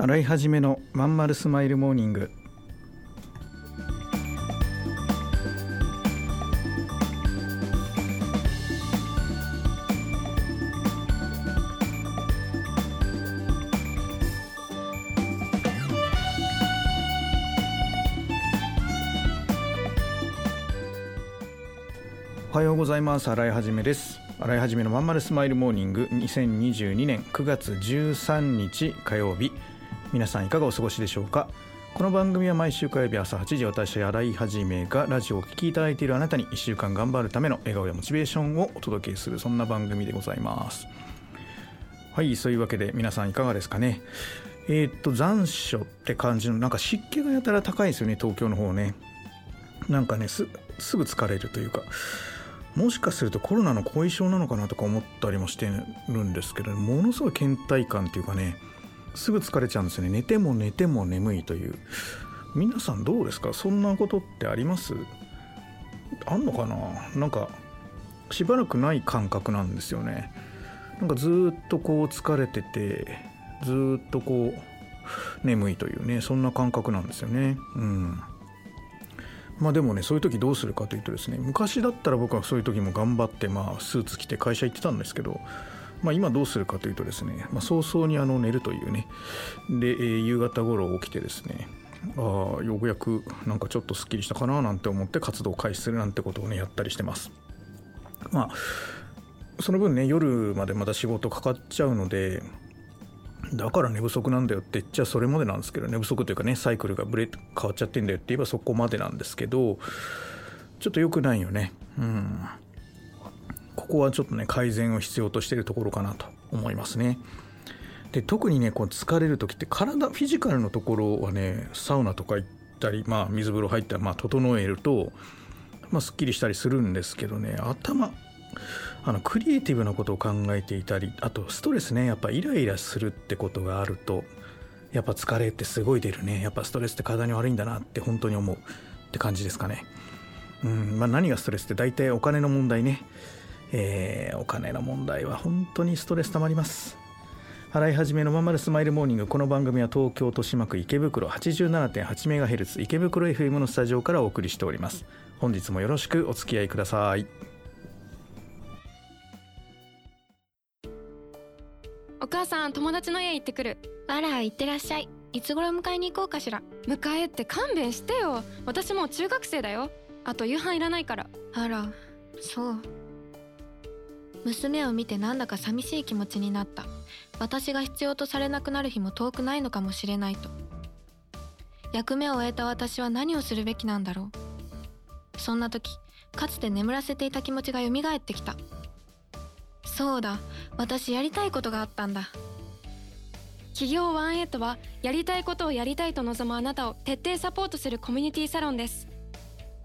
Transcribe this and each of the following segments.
洗い始めのまんまるスマイルモーニング。おはようございます。洗い始めです。洗い始めのまんまるスマイルモーニング。2022年9月13日火曜日。皆さんいかがお過ごしでしょうか？この番組は毎週火曜日朝8時私洗い始めがラジオを聴きいただいているあなたに1週間頑張るための笑顔やモチベーションをお届けするそんな番組でございます。はいそういうわけで皆さんいかがですかね？えー、っと残暑って感じのなんか湿気がやたら高いですよね東京の方ね。なんかねすぐ疲れるというか。もしかするとコロナの後遺症なのかなとか思ったりもしてるんですけどものすごい倦怠感っていうかね。すぐ疲れちゃうんですよね。寝ても寝ても眠いという。皆さんどうですか？そんなことってあります？あんのかな？なんかしばらくない感覚なんですよね。なんかずっとこう疲れててずっとこう眠いというねそんな感覚なんですよね。うん。まあでもねそういう時どうするかというとですね昔だったら僕はそういう時も頑張ってまあスーツ着て会社行ってたんですけどまあ、今どうするかというとですね、まあ、早々にあの寝るというね。で、えー、夕方頃起きてですねああようやくなんかちょっとすっきりしたかななんて思って活動を開始するなんてことをねやったりしてます。まあその分ね夜までまた仕事かかっちゃうのでだから寝不足なんだよって言っちゃそれまでなんですけど寝不足というかねサイクルがブレ変わっちゃってんだよって言えばそこまでなんですけどちょっと良くないよね。ここはちょっとね改善を必要としているところかなと思いますね。で特にねこう疲れる時って体フィジカルのところはねサウナとか行ったり、まあ、水風呂入ったら、まあ、整えると、まあ、すっきりしたりするんですけどね頭あのクリエイティブなことを考えていたりあとストレスねやっぱイライラするってことがあるとやっぱ疲れってすごい出るねやっぱストレスって体に悪いんだなって本当に思うって感じですかね。うんまあ、何がストレスって大体お金の問題ねえー、お金の問題は本当にストレスたまります。払い始めのままるスマイルモーニング。この番組は東京豊島区池袋 87.8MHz 池袋 FM のスタジオからお送りしております。本日もよろしくお付き合いください。お母さん友達の家行ってくる。あら行ってらっしゃい。いつ頃迎えに行こうかしら。迎えって勘弁してよ。私もう中学生だよ。あと夕飯いらないから。あらそう。娘を見てなんだか寂しい気持ちになった。私が必要とされなくなる日も遠くないのかもしれないと。役目を終えた私は何をするべきなんだろう。そんな時かつて眠らせていた気持ちが蘇ってきた。そうだ私やりたいことがあったんだ。企業ワンエイトはやりたいことをやりたいと望むあなたを徹底サポートするコミュニティサロンです。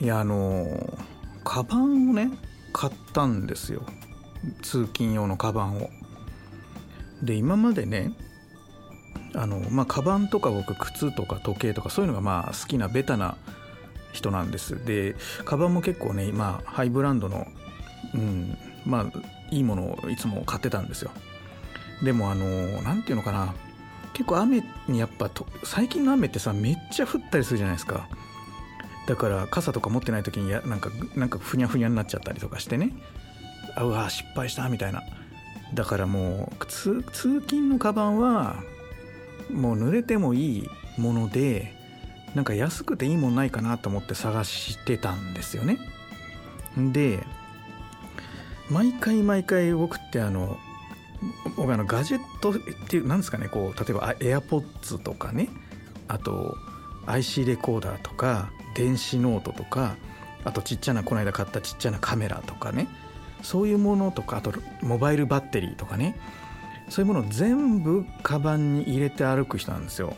いやあのカバンをね買ったんですよ。通勤用のカバンを。で今までねあのまあカバンとか僕靴とか時計とかそういうのがまあ好きなベタな人なんです。でカバンも結構ねまあハイブランドのうんまあいいものをいつも買ってたんですよ。でもあの何て言うのかな。結構雨にやっぱ最近の雨ってさめっちゃ降ったりするじゃないですか。だから傘とか持ってない時にやなんかなんかふにゃふにゃになっちゃったりとかしてね。あうわ失敗したみたいな。だからもう通勤のカバンはもう濡れてもいいものでなんか安くていいもんないかなと思って探してたんですよね。で毎回毎回僕ってあの僕あのガジェットっていうなんですかねこう例えば AirPods とかね。あと IC レコーダーとか電子ノートとかあとちっちゃなこの間買ったちっちゃなカメラとかねそういうものとかあとモバイルバッテリーとかねそういうものを全部カバンに入れて歩く人なんですよ。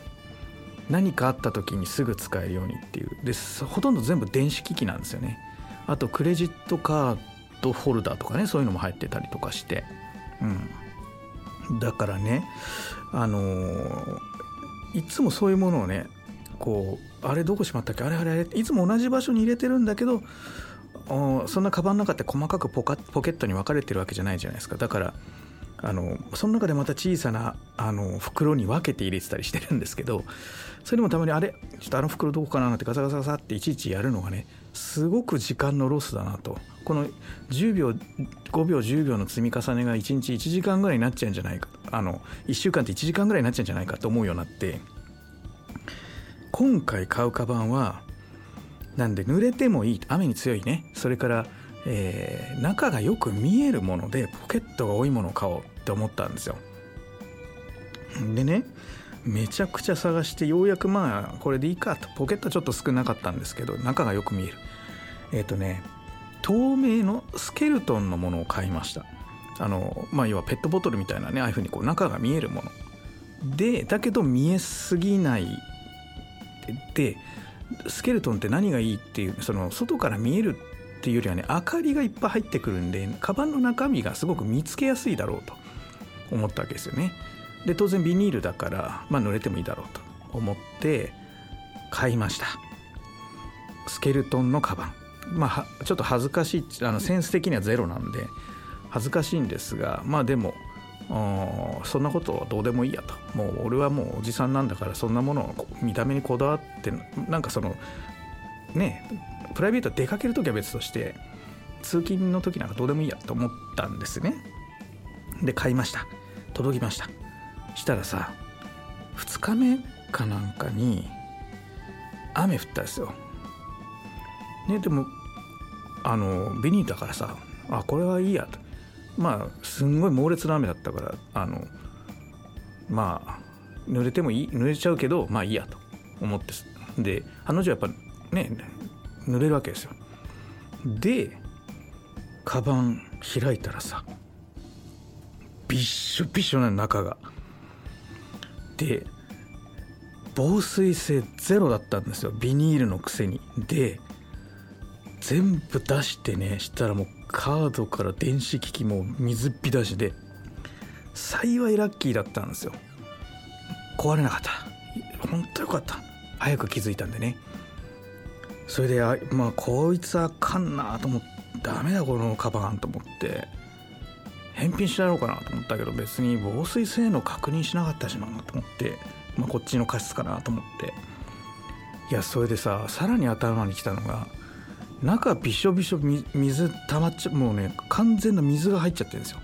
何かあった時にすぐ使えるようにっていう。でほとんど全部電子機器なんですよね。あとクレジットカードホルダーとかねそういうのも入ってたりとかして。うん。だからねあのー、いつもそういうものをねこうあれどこしまったっけ？あれあれあれ。いつも同じ場所に入れてるんだけどそんなカバンの中って細かくポカポケットに分かれてるわけじゃないじゃないですか。だからあのその中でまた小さなあの袋に分けて入れてたりしてるんですけどそれでもたまにあれちょっとあの袋どこかなってガサガサガサっていちいちやるのがねすごく時間のロスだなと。この10秒5秒10秒の積み重ねが1日1時間ぐらいになっちゃうんじゃないか。あの1週間って1時間ぐらいになっちゃうんじゃないかと思うようになって。今回買うカバンはなんで濡れてもいい雨に強いね。それから、えー、中がよく見えるものでポケットが多いものを買おうって思ったんですよ。でねめちゃくちゃ探してようやくまあこれでいいかと。ポケットちょっと少なかったんですけど中がよく見える。えっ、ー、とね透明のスケルトンのものを買いました。あのまあ要はペットボトルみたいなねああいうふうにこう中が見えるもの。でだけど見えすぎないでスケルトンって何がいいっていうその外から見えるっていうよりはね明かりがいっぱい入ってくるんでカバンの中身がすごく見つけやすいだろうと思ったわけですよね。で当然ビニールだからまあ濡れてもいいだろうと思って買いましたスケルトンのカバンまあちょっと恥ずかしいあのセンス的にはゼロなんで恥ずかしいんですがまあでもそんなことはどうでもいいやと。もう俺はもうおじさんなんだからそんなものを見た目にこだわってなんかそのねプライベート出かける時は別として通勤の時なんかどうでもいいやと思ったんですね。で買いました。届きました。したらさ2日目かなんかに雨降ったんですよ。ねでもあのビニールだからさあこれはいいやと。まあすんごい猛烈な雨だったからあのまあ濡れてもいい濡れちゃうけどまあいいやと思ってで彼女はやっぱね濡れるわけですよ。でカバン開いたらさびっしょびっしょな中が。で防水性ゼロだったんですよビニールのくせに。で全部出してねしたらもうカードから電子機器も水浸しで幸いラッキーだったんですよ。壊れなかった。本当よかった。早く気づいたんでね。それであまあこいつあかんなと思ってダメだこのカバンと思って返品しないのかなと思ったけど別に防水性能確認しなかったしなと思って、まあ、こっちの過失かなと思って。いやそれでささらに頭にきたのが中びしょびしょ水溜まっちゃもうね完全な水が入っちゃってるんですよ。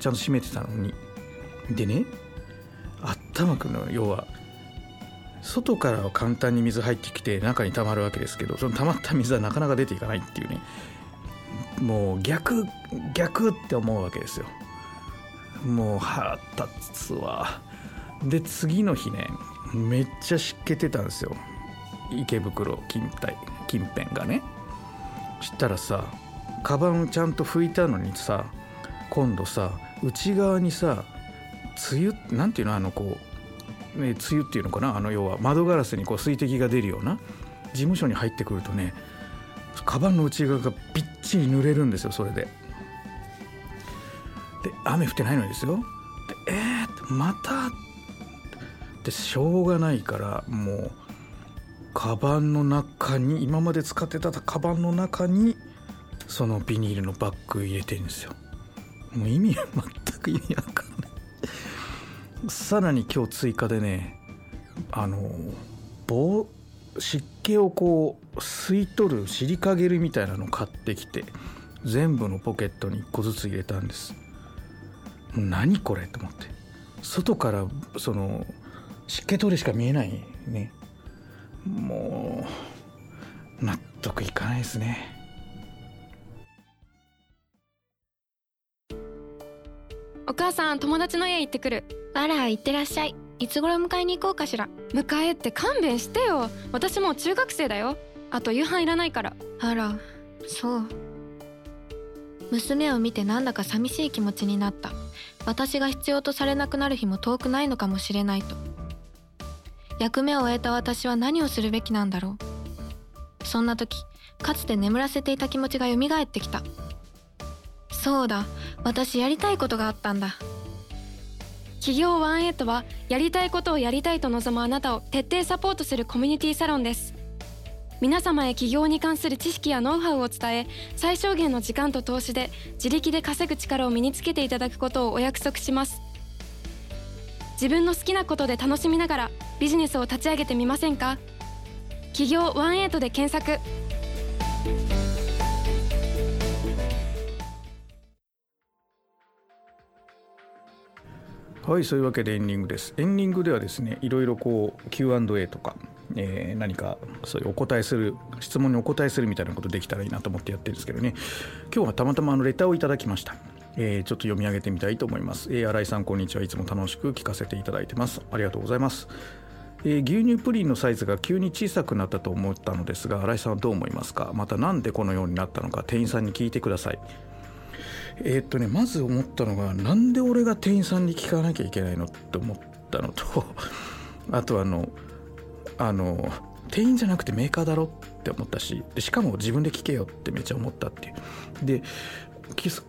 ちゃんと閉めてたのに。でねあったまくの要は外からは簡単に水入ってきて中に溜まるわけですけどその溜まった水はなかなか出ていかないっていうね。もう逆逆って思うわけですよ。もう腹立つわ。で次の日ねめっちゃ湿気てたんですよ。池袋近帯近辺がね。したらさカバンちゃんと拭いたのにさ今度さ内側にさ梅雨なんていうのあのこう、ね、梅雨っていうのかなあの要は窓ガラスにこう水滴が出るような事務所に入ってくるとねカバンの内側がびっちり濡れるんですよそれで。で雨降ってないのにですよ。でえー、またでしょうがないからもうカバンの中に今まで使ってたカバンの中にそのビニールのバッグ入れてるんですよ。もう意味は全く意味わかんない。さらに今日追加でねあの棒湿気をこう吸い取るシリカゲルみたいなの買ってきて全部のポケットに1個ずつ入れたんです。何これと思って。外からその湿気取りしか見えないね。もう納得いかないですね。お母さん友達の家行ってくる。あら行ってらっしゃい。いつ頃迎えに行こうかしら。迎えって勘弁してよ。私もう中学生だよ。あと夕飯いらないから。あらそう。娘を見てなんだか寂しい気持ちになった。私が必要とされなくなる日も遠くないのかもしれないと役目を終えた私は何をするべきなんだろう。そんな時かつて眠らせていた気持ちが蘇ってきた。そうだ私やりたいことがあったんだ。企業ワンエイトはやりたいことをやりたいと望むあなたを徹底サポートするコミュニティサロンです。皆様へ起業に関する知識やノウハウを伝え最小限の時間と投資で自力で稼ぐ力を身につけていただくことをお約束します。自分の好きなことで楽しみながらビジネスを立ち上げてみませんか？企業ワンエイトで検索。はいそういうわけでエンディングです。エンディングではですねいろいろこう Q&A とか、えー、何かそういうお答えする質問にお答えするみたいなことできたらいいなと思ってやってるんですけどね。今日はたまたまあのレターをいただきました。えー、ちょっと読み上げてみたいと思います、えー、新井さんこんにちは。いつも楽しく聞かせていただいてます。ありがとうございます。えー、牛乳プリンのサイズが急に小さくなったと思ったのですが新井さんはどう思いますか？また何でこのようになったのか店員さんに聞いてください。えー、っとねまず思ったのがなんで俺が店員さんに聞かなきゃいけないのって思ったのと あとあのあの店員じゃなくてメーカーだろって思ったししかも自分で聞けよってめっちゃ思ったっていう。で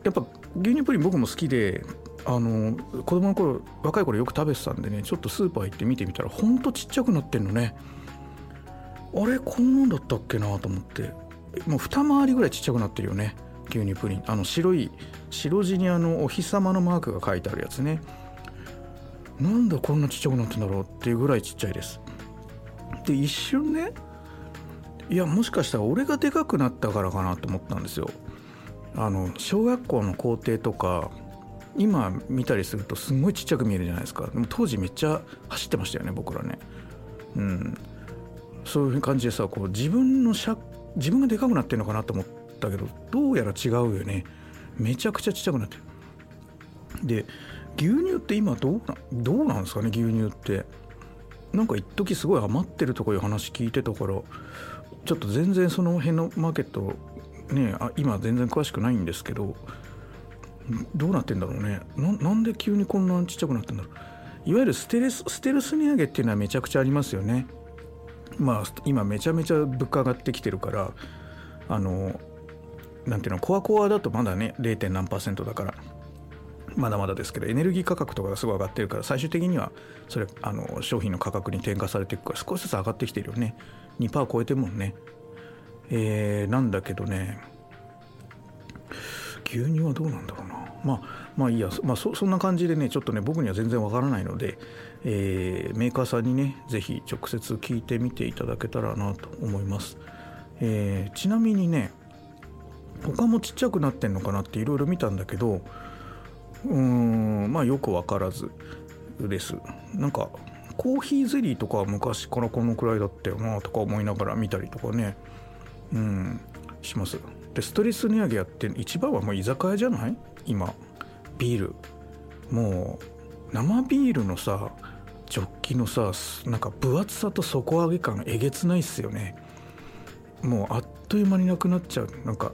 やっぱ牛乳プリン僕も好きであの子供の頃若い頃よく食べてたんでねちょっとスーパー行って見てみたらほんとちっちゃくなってんのね。あれこんなんだったっけなと思って。もう二回りぐらいちっちゃくなってるよね牛乳プリン。あの白い白地にあのお日様のマークが書いてあるやつね。なんだこんなちっちゃくなってんだろうっていうぐらいちっちゃいです。で一瞬ねいやもしかしたら俺がでかくなったからかなと思ったんですよ。あの小学校の校庭とか今見たりするとすごいちっちゃく見えるじゃないですか。でも当時めっちゃ走ってましたよね僕らね。うん。そういう感じでさこう自分のしゃ自分がでかくなってるのかなと思ったけどどうやら違うよね。めちゃくちゃちっちゃくなってる。で牛乳って今どうなどうなんですかね牛乳って。なんか一時すごい余ってるとかいう話聞いてたからちょっと全然その辺のマーケットねあ今全然詳しくないんですけどどうなってんだろうね。なんで急にこんなちっちゃくなってんだろう。いわゆるステルスステルス値上げっていうのはめちゃくちゃありますよね。まあ今めちゃめちゃ物価上がってきてるからあのなんていうのコアコアだとまだね 0. 何パーセントだからまだまだですけどエネルギー価格とかがすごい上がってるから最終的にはそれあの商品の価格に転嫁されていくから少しずつ上がってきてるよね。2%超えてるもんね。えー、なんだけどね。牛乳はどうなんだろうな。まあまあいいや、まあそ、んな感じでねちょっとね僕には全然わからないので、えー、メーカーさんにね是非直接聞いてみていただけたらなと思います、えー、ちなみにね他もちっちゃくなってんのかなっていろいろ見たんだけどうーんまあよく分からずです。なんかコーヒーゼリーとかは昔からこのくらいだったよなとか思いながら見たりとかね。うんします。でストレス値上げやって一番はもう居酒屋じゃない？今ビール。もう生ビールのさジョッキのさなんか分厚さと底上げ感えげつないっすよね。もうあっという間になくなっちゃう。なんか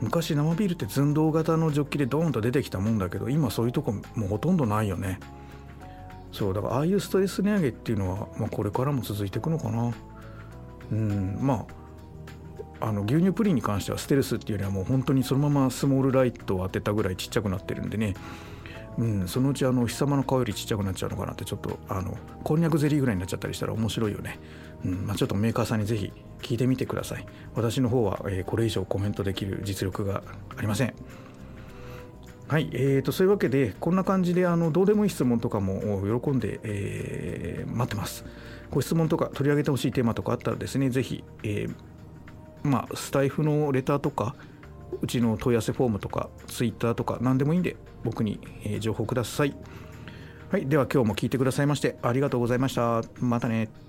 昔生ビールって寸胴型のジョッキでドーンと出てきたもんだけど今そういうとこもうほとんどないよね。そうだからああいうストレス値上げっていうのは、まあ、これからも続いていくのかな。うんまああの牛乳プリンに関してはステルスっていうよりはもう本当にそのままスモールライトを当てたぐらいちっちゃくなってるんでね。うん、そのうちあのお日様の顔よりちっちゃくなっちゃうのかなってちょっとあのこんにゃくゼリーぐらいになっちゃったりしたら面白いよね、うんまあ、ちょっとメーカーさんにぜひ聞いてみてください。私の方は、えー、これ以上コメントできる実力がありません。はい、えーと、そういうわけでこんな感じであのどうでもいい質問とかも喜んで、えー、待ってます。ご質問とか取り上げてほしいテーマとかあったらですねぜひ、えー、まあ、スタイフのレターとかうちの問い合わせフォームとかツイッターとか何でもいいんで僕に、え、情報ください。はいでは今日も聞いてくださいましてありがとうございました。またね。